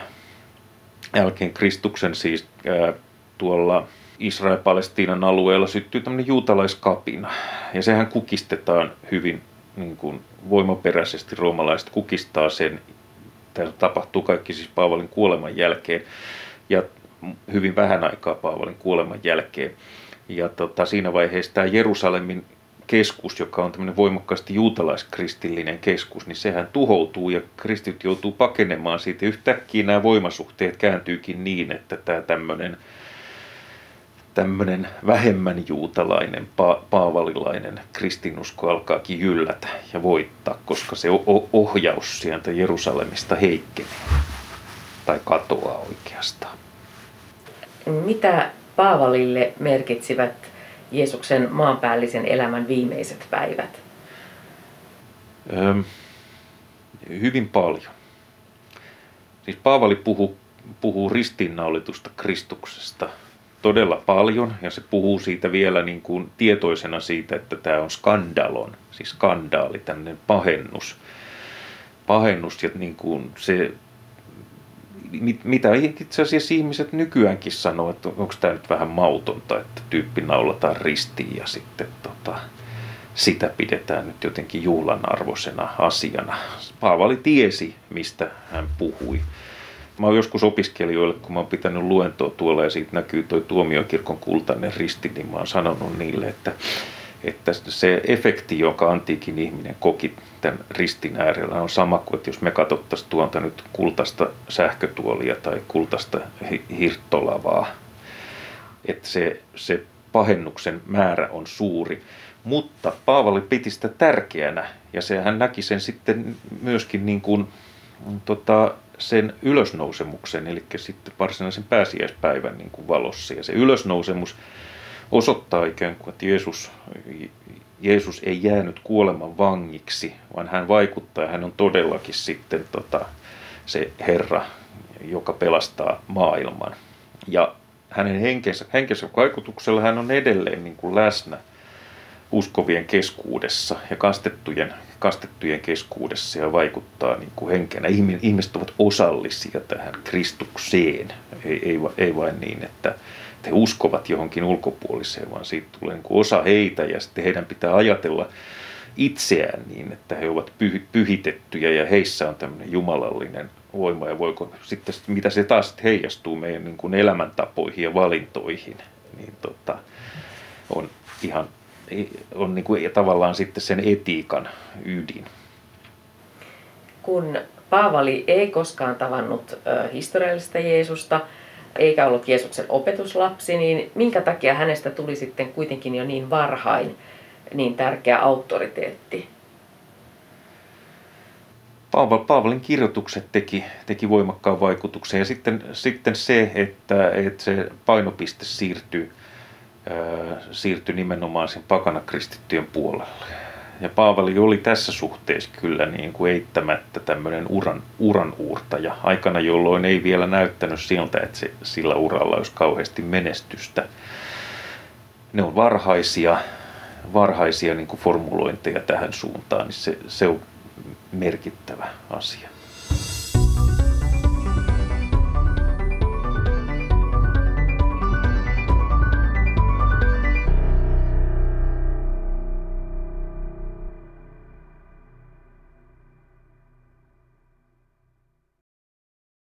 jälkeen Kristuksen siis ää, tuolla Israel-Palestiinan alueella syttyy tämmöinen juutalaiskapina. Ja sehän kukistetaan hyvin niin kuin voimaperäisesti roomalaiset kukistaa sen. Tämä tapahtuu kaikki siis Paavalin kuoleman jälkeen ja hyvin vähän aikaa Paavalin kuoleman jälkeen. Ja tota, siinä vaiheessa tämä Jerusalemin keskus, joka on tämmöinen voimakkaasti juutalaiskristillinen keskus, niin sehän tuhoutuu ja kristit joutuu pakenemaan siitä. Yhtäkkiä nämä voimasuhteet kääntyykin niin, että tämä tämmöinen – tämmöinen vähemmän juutalainen, pa- paavalilainen kristinusko alkaakin jyllätä ja voittaa, koska se ohjaus sieltä Jerusalemista heikkenee tai katoaa oikeastaan. Mitä Paavalille merkitsivät Jeesuksen maanpäällisen elämän viimeiset päivät? Hyvin paljon. Siis Paavali puhuu, puhuu ristiinnaulitusta Kristuksesta – todella paljon ja se puhuu siitä vielä niin kuin tietoisena siitä, että tämä on skandalon, siis skandaali, tämmöinen pahennus. Pahennus ja niin kuin se, mitä itse asiassa ihmiset nykyäänkin sanoo, että onko tämä nyt vähän mautonta, että tyyppi naulataan ristiin ja sitten tota, sitä pidetään nyt jotenkin juhlan arvoisena asiana. Paavali tiesi, mistä hän puhui mä oon joskus opiskelijoille, kun mä oon pitänyt luentoa tuolla ja siitä näkyy toi tuomiokirkon kultainen risti, niin mä oon sanonut niille, että, että se efekti, jonka antiikin ihminen koki tämän ristin äärellä on sama kuin, että jos me katsottaisiin tuolta nyt kultaista sähkötuolia tai kultaista hirttolavaa, että se, se pahennuksen määrä on suuri. Mutta Paavali piti sitä tärkeänä ja se, hän näki sen sitten myöskin niin kuin, tota, sen ylösnousemuksen, eli sitten varsinaisen pääsiäispäivän niin kuin valossa. Ja se ylösnousemus osoittaa ikään kuin, että Jeesus, Jeesus ei jäänyt kuoleman vangiksi, vaan hän vaikuttaa ja hän on todellakin sitten tota, se Herra, joka pelastaa maailman. Ja hänen henkensä, henkensä vaikutuksella hän on edelleen niin kuin läsnä uskovien keskuudessa ja kastettujen kastettujen keskuudessa ja vaikuttaa niin kuin henkenä. Ihmiset ovat osallisia tähän Kristukseen, ei, ei, ei vain niin, että he uskovat johonkin ulkopuoliseen, vaan siitä tulee niin kuin osa heitä ja sitten heidän pitää ajatella itseään niin, että he ovat pyh- pyhitettyjä ja heissä on tämmöinen jumalallinen voima ja voiko sitten, mitä se taas heijastuu meidän niin kuin elämäntapoihin ja valintoihin, niin tota, on ihan on niin kuin tavallaan sitten sen etiikan ydin. Kun Paavali ei koskaan tavannut historiallista Jeesusta, eikä ollut Jeesuksen opetuslapsi, niin minkä takia hänestä tuli sitten kuitenkin jo niin varhain niin tärkeä auktoriteetti? Paaval, Paavalin kirjoitukset teki, teki voimakkaan vaikutuksen ja sitten, sitten se, että, että se painopiste siirtyi, siirtyi nimenomaan sen pakanakristittyjen puolelle. Ja Paavali oli tässä suhteessa kyllä niin kuin eittämättä tämmöinen uran, uran uurtaja aikana, jolloin ei vielä näyttänyt siltä, että se, sillä uralla olisi kauheasti menestystä. Ne on varhaisia, varhaisia niin kuin formulointeja tähän suuntaan, niin se, se on merkittävä asia.